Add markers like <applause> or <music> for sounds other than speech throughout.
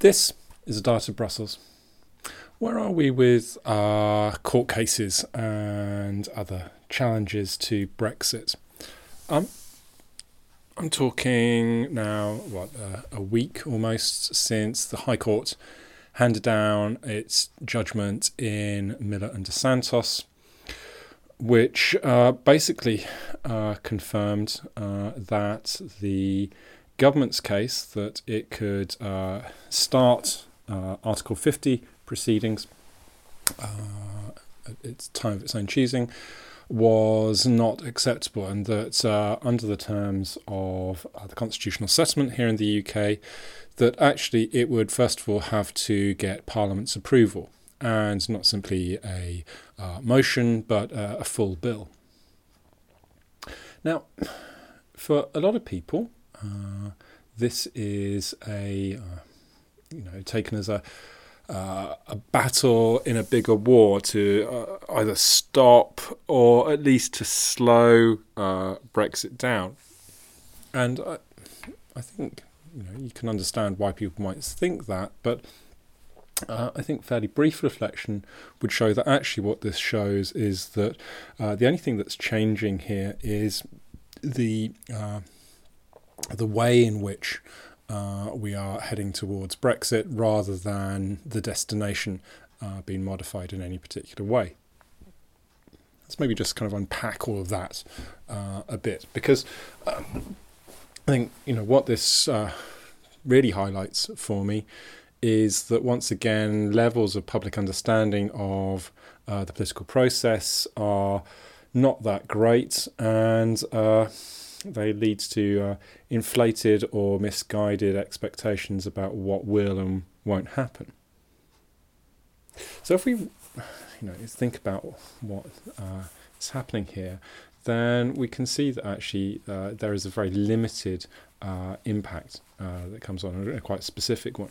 This is a Diet of Brussels. Where are we with our court cases and other challenges to Brexit? Um, I'm talking now, what, uh, a week almost since the High Court handed down its judgment in Miller and Dos Santos, which uh, basically uh, confirmed uh, that the government's case that it could uh, start uh, Article 50 proceedings uh, at its time of its own choosing was not acceptable, and that uh, under the terms of uh, the constitutional settlement here in the UK, that actually it would first of all have to get Parliament's approval, and not simply a uh, motion, but a full bill. Now, for a lot of people, this is a, uh, you know, taken as a uh, a battle in a bigger war to uh, either stop or at least to slow uh, Brexit down. And I, I think you know you can understand why people might think that, but uh, I think fairly brief reflection would show that actually what this shows is that uh, the only thing that's changing here is the uh, the way in which uh, we are heading towards Brexit rather than the destination uh, being modified in any particular way. Let's maybe just kind of unpack all of that uh, a bit because um, I think you know what this uh, really highlights for me is that once again levels of public understanding of uh, the political process are not that great and uh, they lead to uh, inflated or misguided expectations about what will and won't happen. So if we, you know, think about what uh, is happening here, then we can see that actually uh, there is a very limited uh, impact uh, that comes on, a quite specific one.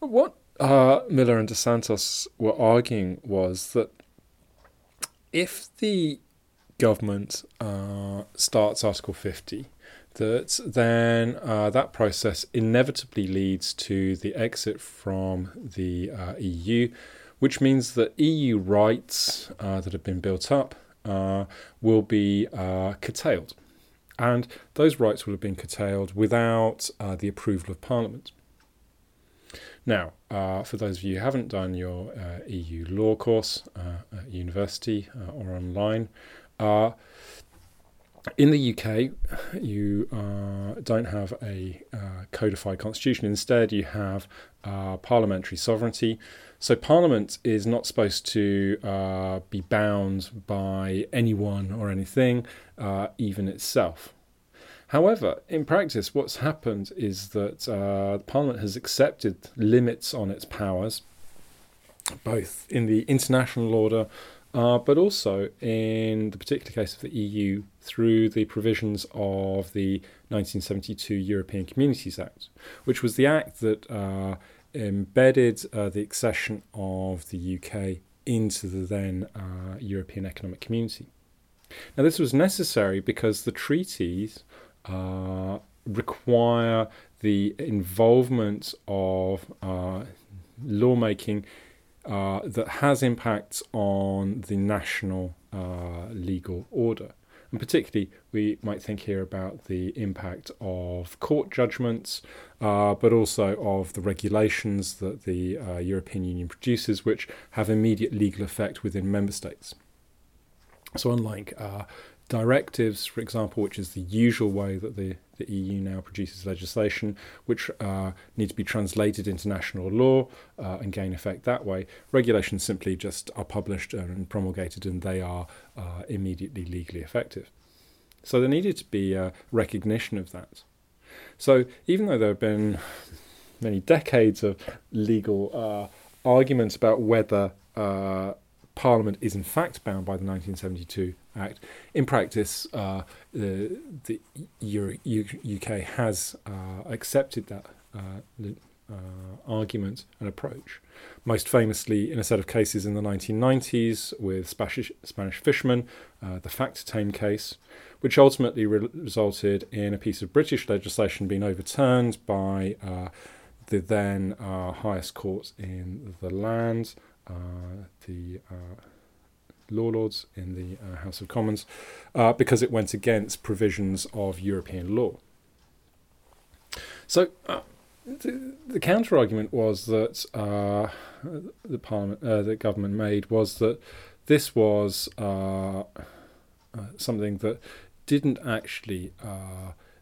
What uh, Miller and Dos Santos were arguing was that if the government uh, starts Article 50, that then uh, that process inevitably leads to the exit from the uh, EU, which means that EU rights uh, that have been built up uh, will be uh, curtailed. And those rights will have been curtailed without the approval of Parliament. Now, uh, for those of you who haven't done your uh, EU law course uh, at university or online, uh, in the UK, you uh, don't have a uh, codified constitution. Instead, you have uh, parliamentary sovereignty. So, Parliament is not supposed to uh, be bound by anyone or anything, uh, even itself. However, in practice, what's happened is that uh, Parliament has accepted limits on its powers, both in the international order uh, but also in the particular case of the EU through the provisions of the 1972 European Communities Act, which was the act that uh, embedded uh, the accession of the UK into the then uh, European Economic Community. Now, this was necessary because the treaties uh, require the involvement of uh, lawmaking uh, that has impacts on the national uh, legal order. And particularly, we might think here about the impact of court judgments, uh, but also of the regulations that the uh, European Union produces, which have immediate legal effect within member states. So, unlike uh, directives, for example, which is the usual way that the, the EU now produces legislation, which uh, need to be translated into national law uh, and gain effect that way. Regulations simply just are published and promulgated, and they are uh, immediately legally effective. So there needed to be a recognition of that. So even though there have been many decades of legal uh, arguments about whether uh, Parliament is in fact bound by the 1972 Act. In practice, uh, the, the Euro, UK has uh, accepted that uh, uh, argument and approach. Most famously, in a set of cases in the 1990s with Spanish, Spanish fishermen, uh, the Factortame case, which ultimately re- resulted in a piece of British legislation being overturned by the then highest court in the land, uh, the uh, law lords in the uh, House of Commons, uh, because it went against provisions of European law. So the, the counter argument was that the parliament, the government made was that this was something that didn't actually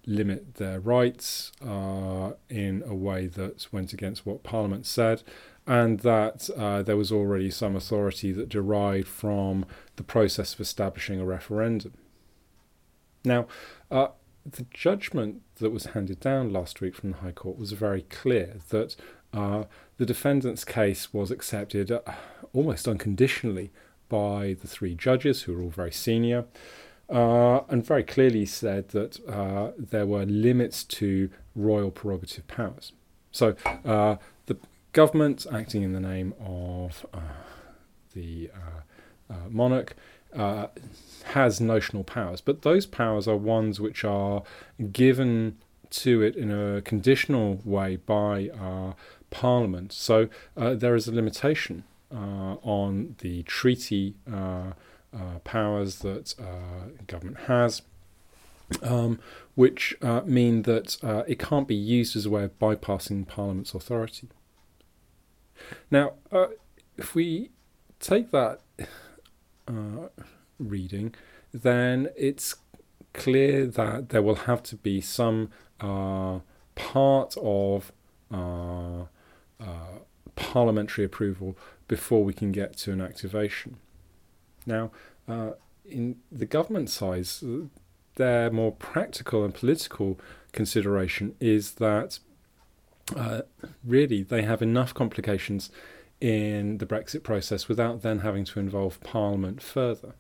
limit their rights uh, in a way that went against what Parliament said, and that uh, there was already some authority that derived from the process of establishing a referendum. Now, uh, the judgment that was handed down last week from the High Court was very clear that uh, the defendant's case was accepted uh, almost unconditionally by the three judges, who were all very senior uh, and very clearly said that uh, there were limits to royal prerogative powers. So uh, government, acting in the name of uh, the uh, uh, monarch, has notional powers, but those powers are ones which are given to it in a conditional way by our Parliament. So there is a limitation on the treaty uh, powers that uh, government has, um, which uh, mean that uh, it can't be used as a way of bypassing Parliament's authority. Now, uh, if we take that reading, then it's clear that there will have to be some part of parliamentary approval before we can get to an activation. Now, uh, in the government size, their more practical and political consideration is that uh, really they have enough complications in the Brexit process without then having to involve Parliament further.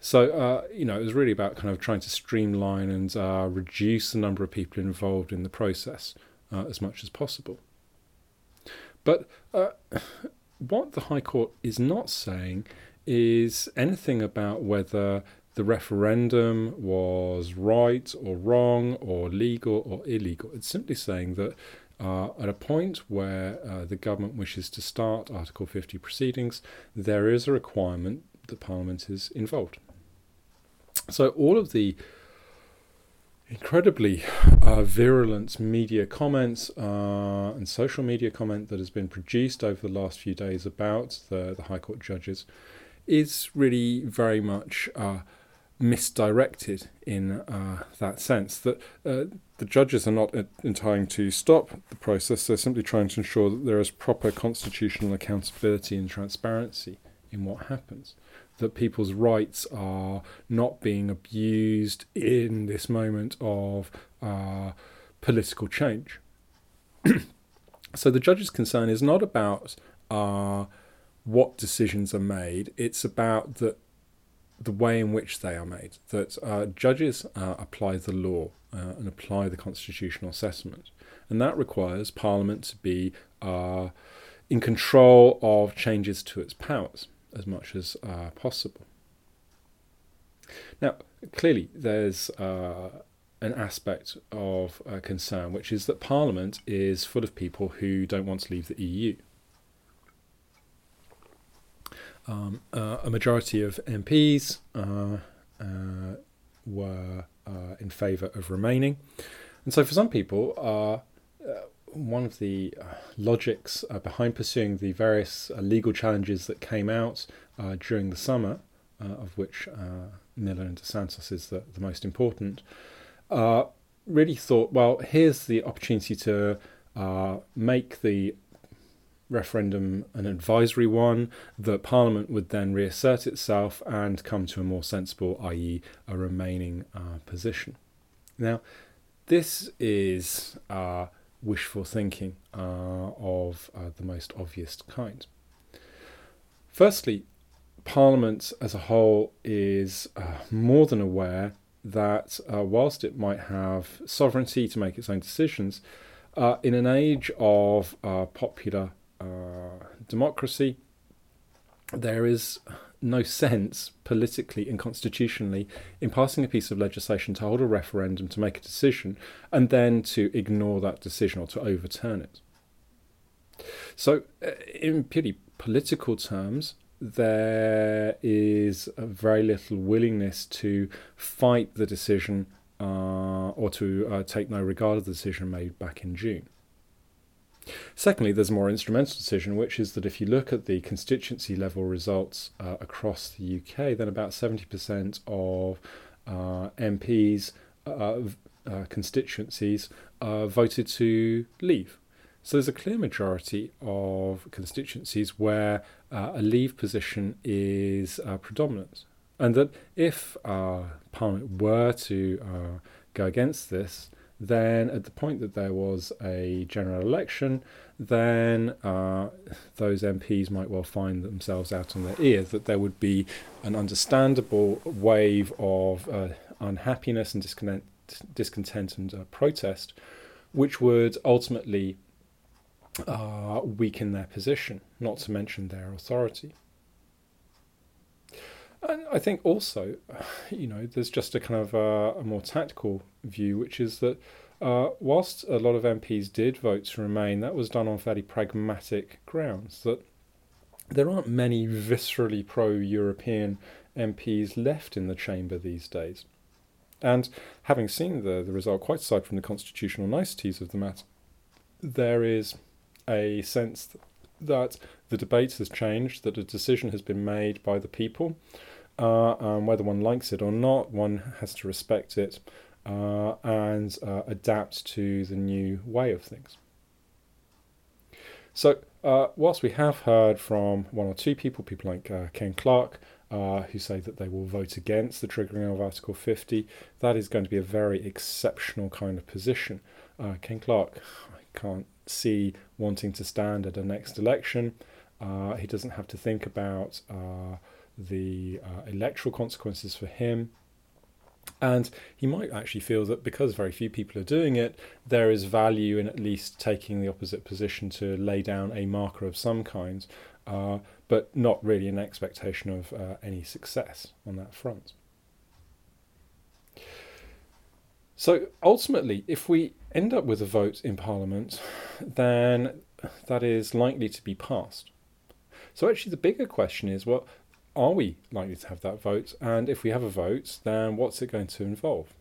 So, uh, you know, it was really about kind of trying to streamline and uh, reduce the number of people involved in the process uh, as much as possible. But uh, what the High Court is not saying is anything about whether the referendum was right or wrong or legal or illegal. It's simply saying that uh, at a point where uh, the government wishes to start Article 50 proceedings, there is a requirement that Parliament is involved. So all of the incredibly uh, virulent media comments uh, and social media comment that has been produced over the last few days about the, the High Court judges is really very much uh, misdirected in uh, that sense. That uh, the judges are not trying to stop the process; they're simply trying to ensure that there is proper constitutional accountability and transparency in what happens. That people's rights are not being abused in this moment of uh, political change. <clears throat> so the judge's concern is not about uh, what decisions are made. It's about the the way in which they are made. That uh, judges uh, apply the law uh, and apply the constitutional assessment, and that requires Parliament to be uh, in control of changes to its powers as much as uh, possible. Now, clearly, there's uh, an aspect of concern, which is that Parliament is full of people who don't want to leave the EU um, uh, a majority of MPs uh, uh, were uh, in favour of remaining. And so, for some people, uh, uh, one of the logics behind pursuing the various legal challenges that came out during the summer, of which Miller and Dos Santos is the, the most important, really thought, well, here's the opportunity to make the referendum an advisory one, that Parliament would then reassert itself and come to a more sensible, i.e., a remaining uh, position. Now, this is uh, wishful thinking uh, of uh, the most obvious kind. Firstly, Parliament as a whole is uh, more than aware that uh, whilst it might have sovereignty to make its own decisions, in an age of popular democracy, there is no sense politically and constitutionally in passing a piece of legislation to hold a referendum to make a decision and then to ignore that decision or to overturn it. So, uh, in purely political terms, there is very little willingness to fight the decision uh, or to uh, take no regard of the decision made back in June. Secondly, there's a more instrumental decision, which is that if you look at the constituency level results uh, across the UK, then about 70% of uh, MPs' uh, uh, constituencies voted to leave. So there's a clear majority of constituencies where uh, a leave position is uh, predominant. And that if uh, Parliament were to uh, go against this, then at the point that there was a general election, then uh, those MPs might well find themselves out on their ear, that there would be an understandable wave of uh, unhappiness and discontent, discontent and protest, which would ultimately uh, weaken their position, not to mention their authority. And I think also, <sighs> you know, there's just a kind of a, a more tactical view, which is that uh, whilst a lot of MPs did vote to remain, that was done on fairly pragmatic grounds. That there aren't many viscerally pro European MPs left in the chamber these days. And having seen the, the result, quite aside from the constitutional niceties of the matter, there is a sense that the debate has changed, that a decision has been made by the people, uh, and whether one likes it or not, one has to respect it uh, and uh, adapt to the new way of things. So, uh, whilst we have heard from one or two people, people like uh, Ken Clarke, uh, who say that they will vote against the triggering of Article 50, that is going to be a very exceptional kind of position. Ken Clarke, I can't see wanting to stand at a next election. Uh, he doesn't have to think about uh, the uh, electoral consequences for him. And he might actually feel that because very few people are doing it, there is value in at least taking the opposite position to lay down a marker of some kind, uh, but not really an expectation of uh, any success on that front. So ultimately, if we end up with a vote in Parliament, then that is likely to be passed. So actually, the bigger question is, well, are we likely to have that vote? And if we have a vote, then what's it going to involve?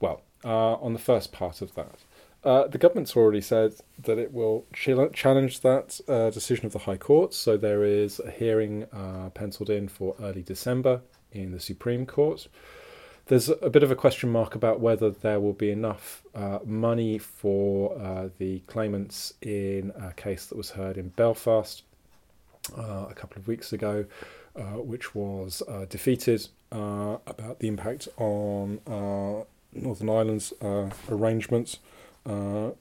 Well, uh, on the first part of that, uh, the government's already said that it will challenge that uh, decision of the High Court. So there is a hearing uh, penciled in for early December in the Supreme Court. There's a bit of a question mark about whether there will be enough uh, money for uh, the claimants in a case that was heard in Belfast a couple of weeks ago, uh, which was uh, defeated uh, about the impact on Northern Ireland's arrangements. about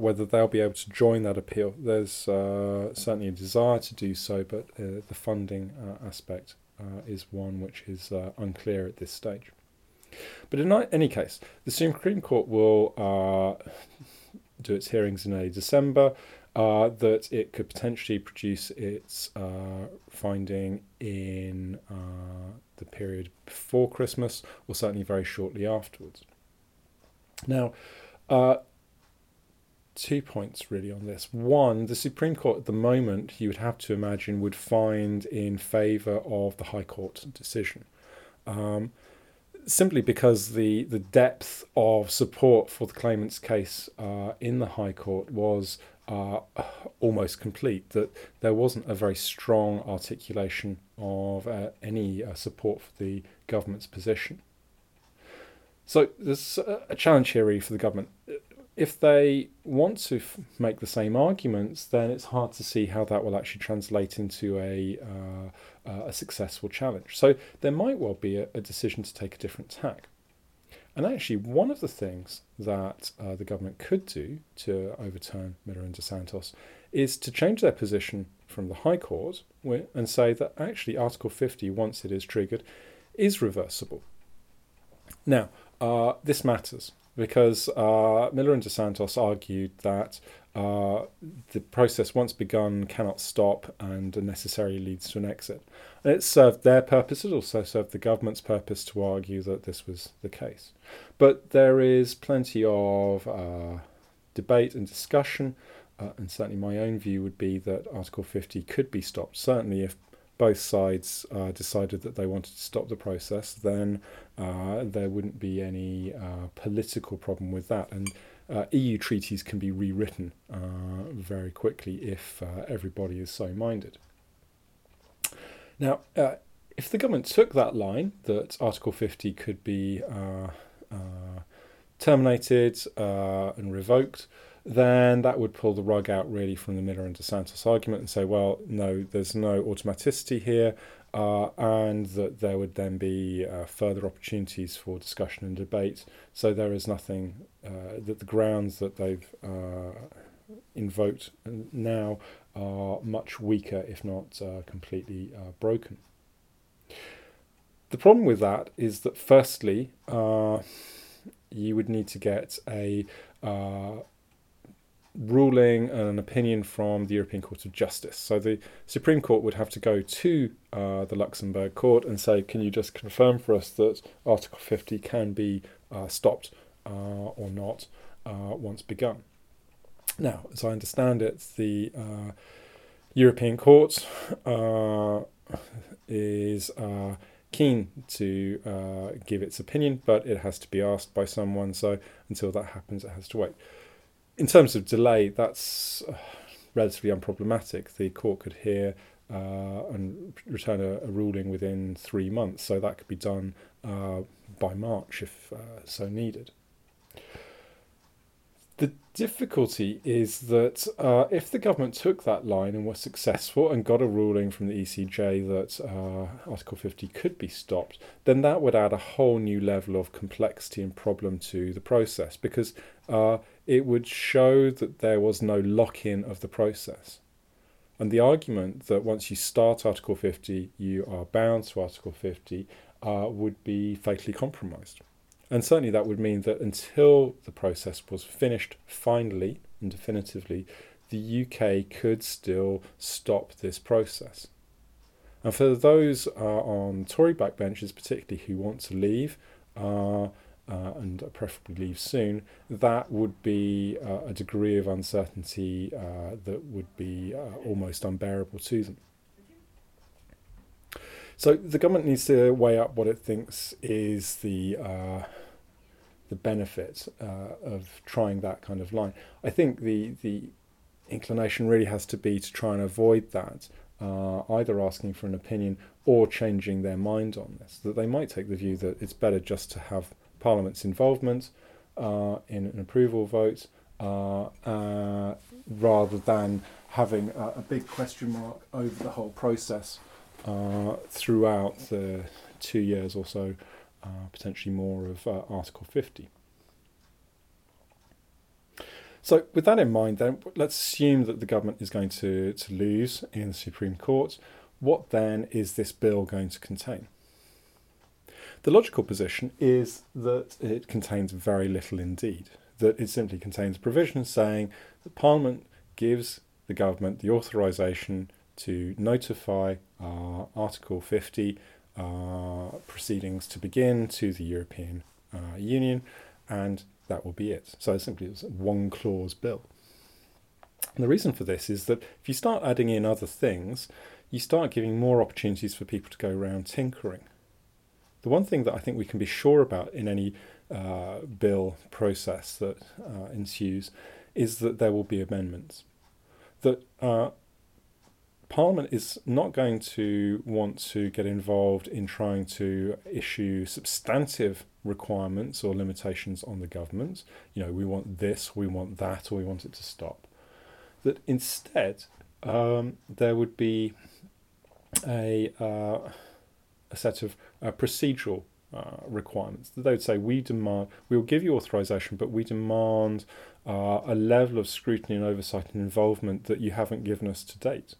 whether they'll be able to join that appeal. There's certainly a desire to do so, but the funding aspect uh, is one which is uh, unclear at this stage. But in any case, the Supreme Court will uh, do its hearings in early December. Uh, that it could potentially produce its uh, finding in uh, the period before Christmas, or certainly very shortly afterwards. Now, two points really on this. One, the Supreme Court at the moment, you would have to imagine, would find in favour of the High Court decision. Um, simply because the, the depth of support for the claimant's case uh, in the High Court was uh, <sighs> almost complete, that there wasn't a very strong articulation of uh, any uh, support for the government's position. So there's a challenge here really for the government if they want to f- make the same arguments, then it's hard to see how that will actually translate into a uh, uh, a successful challenge. So there might well be a, a, decision to take a different tack. And actually, one of the things that uh, the government could do to overturn Miller and Dos Santos is to change their position from the High Court and say that actually Article 50, once it is triggered, is reversible. Now, uh, this matters because uh, Miller and Dos Santos argued that uh, the process, once begun, cannot stop and necessarily leads to an exit. It served their purpose, it also served the government's purpose to argue that this was the case. But there is plenty of uh, debate and discussion uh, and certainly my own view would be that Article 50 could be stopped. Certainly, if both sides uh, decided that they wanted to stop the process, then uh, there wouldn't be any uh, political problem with that. And uh, EU treaties can be rewritten uh, very quickly if uh, everybody is so minded. Now, if the government took that line that Article 50 could be terminated and revoked, then that would pull the rug out really from the Miller and Dos Santos argument and say, well, no, there's no automaticity here, uh, and that there would then be uh, further opportunities for discussion and debate. So there is nothing uh, that the grounds that they've uh, invoked now are much weaker, if not uh, completely uh, broken. The problem with that is that, firstly, you would need to get a ruling and an opinion from the European Court of Justice. So the Supreme Court would have to go to uh, the Luxembourg Court and say, can you just confirm for us that Article 50 can be uh, stopped uh, or not uh, once begun? Now, as I understand it, the uh, European Court uh, is keen to give its opinion, but it has to be asked by someone. So until that happens, it has to wait in terms of delay, that's uh, relatively unproblematic. The court could hear uh, and return a, a, ruling within three months, so that could be done uh, by March if uh, so needed. The difficulty is that uh, if the government took that line and was successful and got a ruling from the ECJ that uh, Article 50 could be stopped, then that would add a whole new level of complexity and problem to the process because uh, it would show that there was no lock in of the process. And the argument that once you start Article 50, you are bound to Article 50 uh, would be fatally compromised. And certainly that would mean that until the process was finished finally and definitively, the UK could still stop this process. And for those uh, on Tory backbenches, particularly who want to leave uh, uh, and preferably leave soon, that would be uh, a degree of uncertainty uh, that would be uh, almost unbearable to them. So the government needs to weigh up what it thinks is the uh, the benefit uh, of trying that kind of line. I think the the inclination really has to be to try and avoid that, uh, either asking for an opinion or changing their mind on this. That they might take the view that it's better just to have Parliament's involvement uh, in an approval vote uh, uh, rather than having a, a, big question mark over the whole process uh, throughout the two years or so, uh, potentially more of uh, Article 50. So, with that in mind, then let's assume that the government is going to, to lose in the Supreme Court. What then is this bill going to contain? The logical position is that it contains very little indeed, that it simply contains provisions saying that Parliament gives the government the authorisation to notify uh, Article 50 uh, proceedings to begin to the European uh, Union, and that will be it. So simply it's a one clause bill. And the reason for this is that if you start adding in other things, you start giving more opportunities for people to go around tinkering. The one thing that I think we can be sure about in any uh, bill process that uh, ensues is that there will be amendments. That uh, Parliament is not going to want to get involved in trying to issue substantive requirements or limitations on the government. You know, we want this, we want that, or we want it to stop. That instead, um, there would be a, uh, a set of uh, procedural uh, requirements. They would say, we demand, we will give you authorization, but we demand uh, a level of scrutiny and oversight and involvement that you haven't given us to date.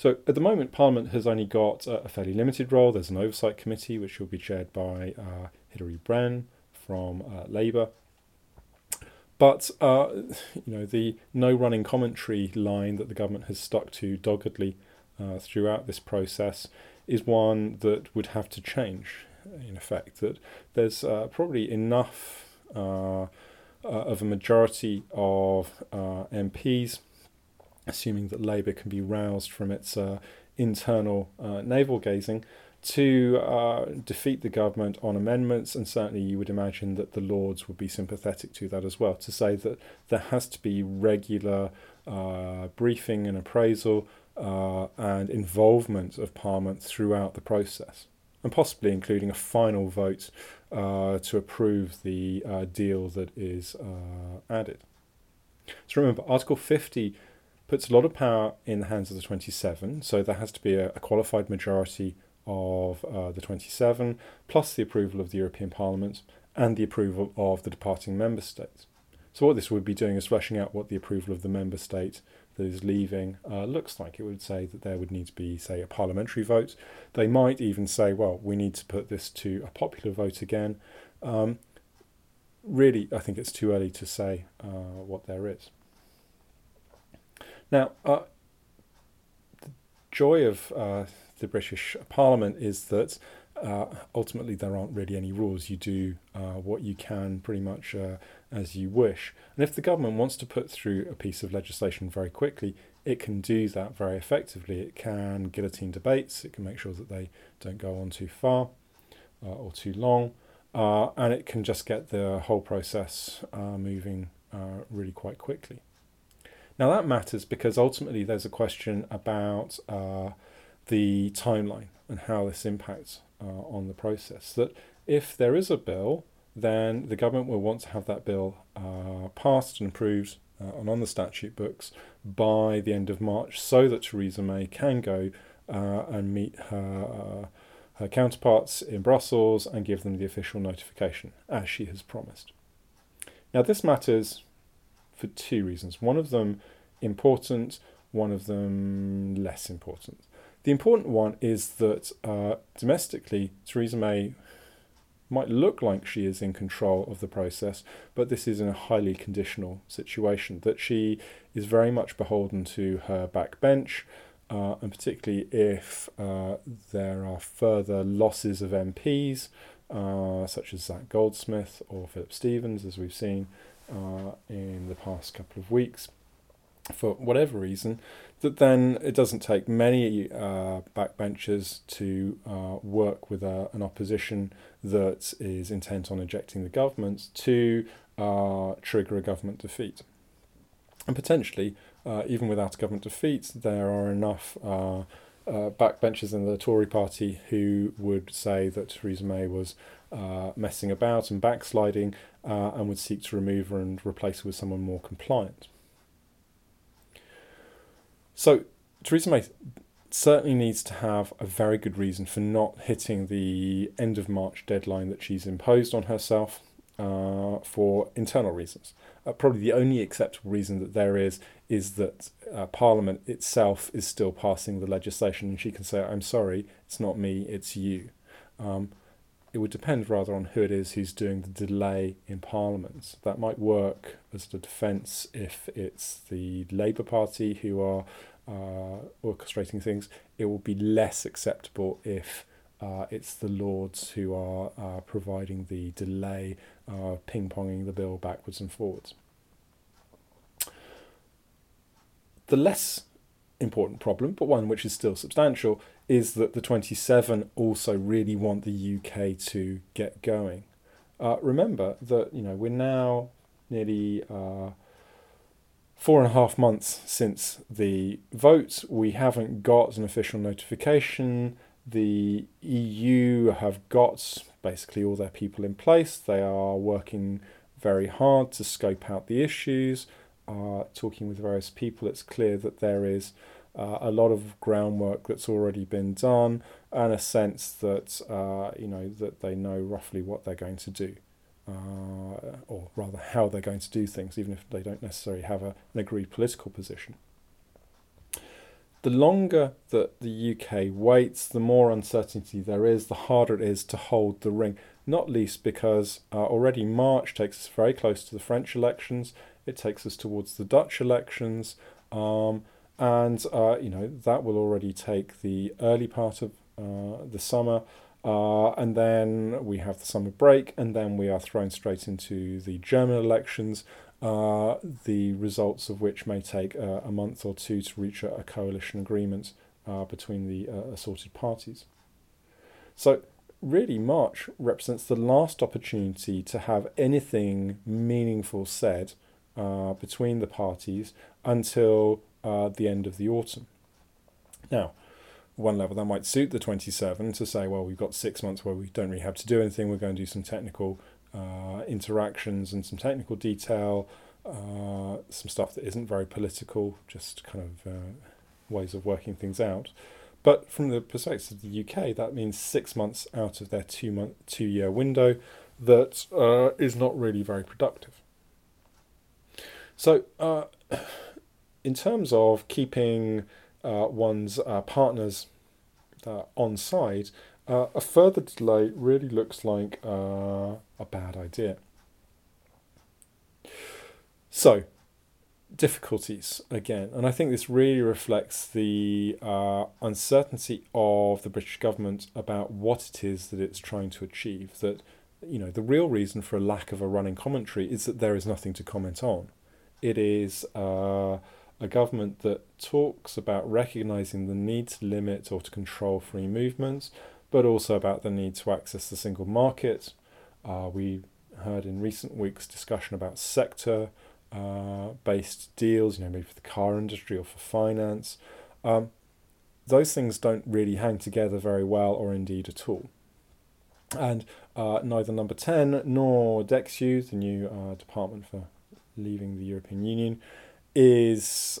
So at the moment, Parliament has only got a fairly limited role. There's an oversight committee which will be chaired by uh, Hilary Benn from uh, Labour. But uh, <laughs> you know the no running commentary line that the government has stuck to doggedly uh, throughout this process is one that would have to change. In effect, that there's uh, probably enough uh, uh, of a majority of uh, MPs, assuming that Labour can be roused from its uh, internal uh, navel gazing, to uh, defeat the government on amendments, and certainly you would imagine that the Lords would be sympathetic to that as well, to say that there has to be regular uh, briefing and appraisal uh, and involvement of Parliament throughout the process, and possibly including a final vote uh, to approve the deal that is added. So remember, Article 50 puts a lot of power in the hands of the 27, so there has to be a, a qualified majority of uh, the 27, plus the approval of the European Parliament and the approval of the departing member states. So, what this would be doing is fleshing out what the approval of the member state that is leaving uh, looks like. It would say that there would need to be, say, a parliamentary vote. They might even say, well, we need to put this to a popular vote again. Um, really, I think it's too early to say uh, what there is. Now, uh, the joy of uh, the British Parliament is that uh, ultimately there aren't really any rules. You do uh, what you can pretty much uh, as you wish. And if the government wants to put through a piece of legislation very quickly, it can do that very effectively. It can guillotine debates, it can make sure that they don't go on too far uh, or too long, uh, and it can just get the whole process uh, moving really quite quickly. Now that matters because ultimately there's a question about the timeline and how this impacts uh, on the process. That if there is a bill, then the government will want to have that bill uh, passed and approved uh, and on the statute books by the end of March, so that Theresa May can go uh, and meet her uh, her counterparts in Brussels and give them the official notification, as she has promised. Now, this matters for two reasons. One of them important, one of them less important. The important one is that uh, domestically, Theresa May might look like she is in control of the process, but this is in a highly conditional situation, that she is very much beholden to her backbench, uh, and particularly if uh, there are further losses of MPs, uh, such as Zac Goldsmith or Philip Stevens, as we've seen uh, in the past couple of weeks for whatever reason, that then it doesn't take many uh, backbenchers to uh, work with a, an opposition that is intent on ejecting the government to uh, trigger a government defeat. And potentially, uh, even without a government defeat, there are enough uh, uh, backbenchers in the Tory party who would say that Theresa May was messing about and backsliding and would seek to remove her and replace her with someone more compliant. So Theresa May certainly needs to have a very good reason for not hitting the end of March deadline that she's imposed on herself uh, for internal reasons. Uh, probably the only acceptable reason that there is is that uh, Parliament itself is still passing the legislation, and she can say, "I'm sorry, it's not me, it's you." Um, it would depend rather on who it is who's doing the delay in Parliament. That might work as a defence if it's the Labour Party who are uh, orchestrating things, it will be less acceptable if uh, it's the Lords who are uh, providing the delay, uh, ping ponging the bill backwards and forwards. The less important problem, but one which is still substantial, is that the 27 also really want the UK to get going. Uh, remember that you know we're now nearly uh, four and a half months since the vote. We haven't got an official notification. The EU have got basically all their people in place. They are working very hard to scope out the issues, talking with various people. It's clear that there is uh, a lot of groundwork that's already been done, and a sense that uh, you know that they know roughly what they're going to do uh, or rather how they're going to do things, even if they don't necessarily have a, an agreed political position. The longer that the UK waits, the more uncertainty there is, the harder it is to hold the ring. Not least because uh, already March takes us very close to the French elections, it takes us towards the Dutch elections, um, and uh, you know that will already take the early part of uh, the summer Uh, and then we have the summer break, and then we are thrown straight into the German elections, uh, the results of which may take uh, a month or two to reach a, a coalition agreement uh, between the uh, assorted parties. So, really, March represents the last opportunity to have anything meaningful said uh, between the parties until the end of the autumn. Now, one level that might suit the 27 to say, well, we've got six months where we don't really have to do anything. We're going to do some technical uh, interactions and some technical detail, uh, some stuff that isn't very political, just kind of uh, ways of working things out. But from the perspective of the UK, that means six months out of their two month, two year window that uh, is not really very productive. So, uh, <sighs> in terms of keeping uh, one's uh, partners uh, on side, uh, a further delay really looks like uh, a bad idea. So, difficulties again, and I think this really reflects the uh, uncertainty of the British government about what it is that it's trying to achieve. That you know the real reason for a lack of a running commentary is that there is nothing to comment on. It is uh, a government that talks about recognizing the need to limit or to control free movements, but also about the need to access the single market. Uh, we heard in recent weeks discussion about sector uh, based deals, you know, maybe for the car industry or for finance. Um, those things don't really hang together very well, or indeed at all. And uh, neither number 10 nor DExEU, the new uh, department for leaving the European Union, is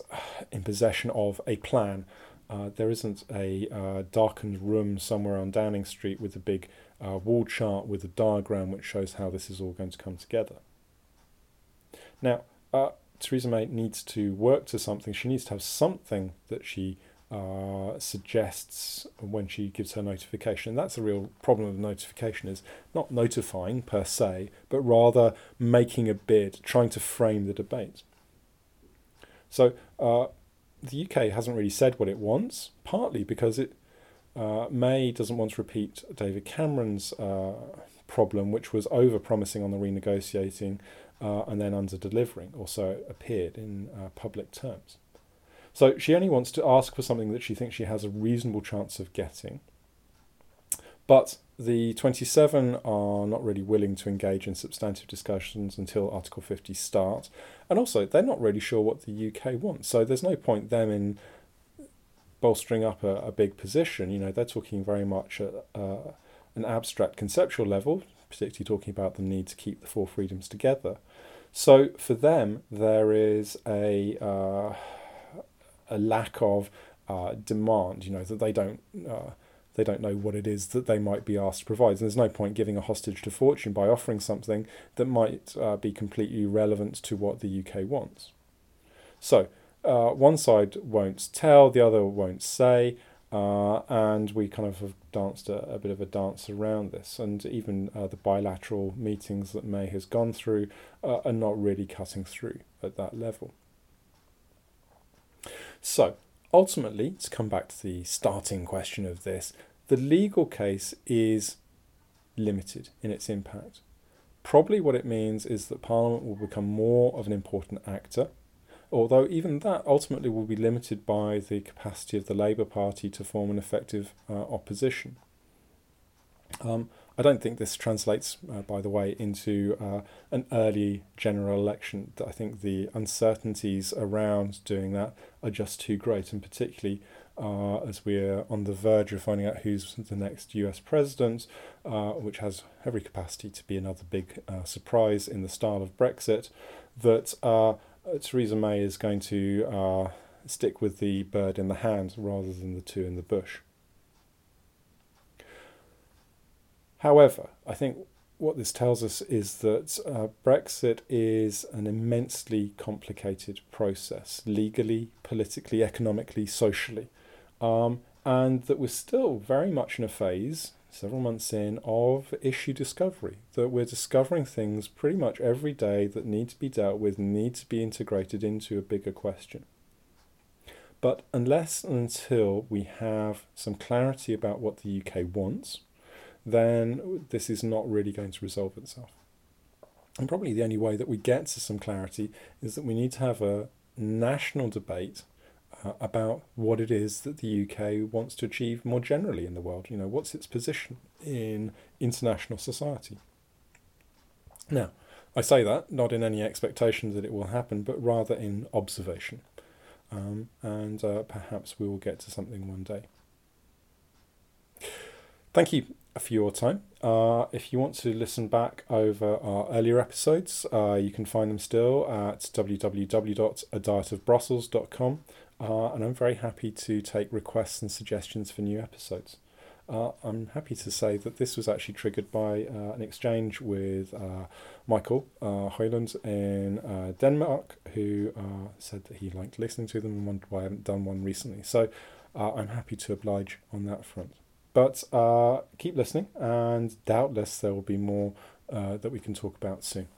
in possession of a plan. Uh, there isn't a uh, darkened room somewhere on Downing Street with a big uh, wall chart with a diagram which shows how this is all going to come together. Now, uh, Theresa May needs to work to something. She needs to have something that she uh, suggests when she gives her notification. And that's the real problem of notification is not notifying per se, but rather making a bid, trying to frame the debate. So uh, the UK hasn't really said what it wants, partly because it uh, May doesn't want to repeat David Cameron's uh, problem, which was over promising on the renegotiating uh, and then under delivering, or so it appeared in public terms. So she only wants to ask for something that she thinks she has a reasonable chance of getting. But the 27 are not really willing to engage in substantive discussions until Article 50 starts. And also, they're not really sure what the UK wants. So there's no point them in bolstering up a, a big position. You know, they're talking very much at uh, an abstract conceptual level, particularly talking about the need to keep the four freedoms together. So for them, there is a uh, a lack of uh, demand. You know that they don't uh, they don't know what it is that they might be asked to provide. And there's no point giving a hostage to fortune by offering something that might uh, be completely irrelevant to what the UK wants. So, uh, one side won't tell, the other won't say, uh, and we kind of have danced a, a, bit of a dance around this. And even uh, the bilateral meetings that May has gone through uh, are not really cutting through at that level. So, ultimately, to come back to the starting question of this, the legal case is limited in its impact. Probably what it means is that Parliament will become more of an important actor, although even that ultimately will be limited by the capacity of the Labour Party to form an effective uh, opposition. Um, I don't think this translates, uh, by the way, into uh, an early general election. I think the uncertainties around doing that are just too great, and particularly uh, as we're on the verge of finding out who's the next US president, uh, which has every capacity to be another big uh, surprise in the style of Brexit, that uh, Theresa May is going to stick with the bird in the hand rather than the two in the bush. However, I think what this tells us is that uh, Brexit is an immensely complicated process, legally, politically, economically, socially, um, and that we're still very much in a phase, several months in, of issue discovery. That we're discovering things pretty much every day that need to be dealt with, need to be integrated into a bigger question. But unless and until we have some clarity about what the UK wants, then this is not really going to resolve itself. And probably the only way that we get to some clarity is that we need to have a national debate uh, about what it is that the UK wants to achieve more generally in the world. You know, what's its position in international society? Now, I say that not in any expectation that it will happen, but rather in observation. Um, and uh, perhaps we will get to something one day. Thank you for your time. Uh, if you want to listen back over our earlier episodes, uh, you can find them still at www.adietofbrussels.com. Uh, and I'm very happy to take requests and suggestions for new episodes. Uh, I'm happy to say that this was actually triggered by uh, an exchange with uh, Michael uh, Hoyland in uh, Denmark, who uh, said that he liked listening to them and wondered why I haven't done one recently. So uh, I'm happy to oblige on that front. But uh, keep listening, and doubtless there will be more uh, that we can talk about soon.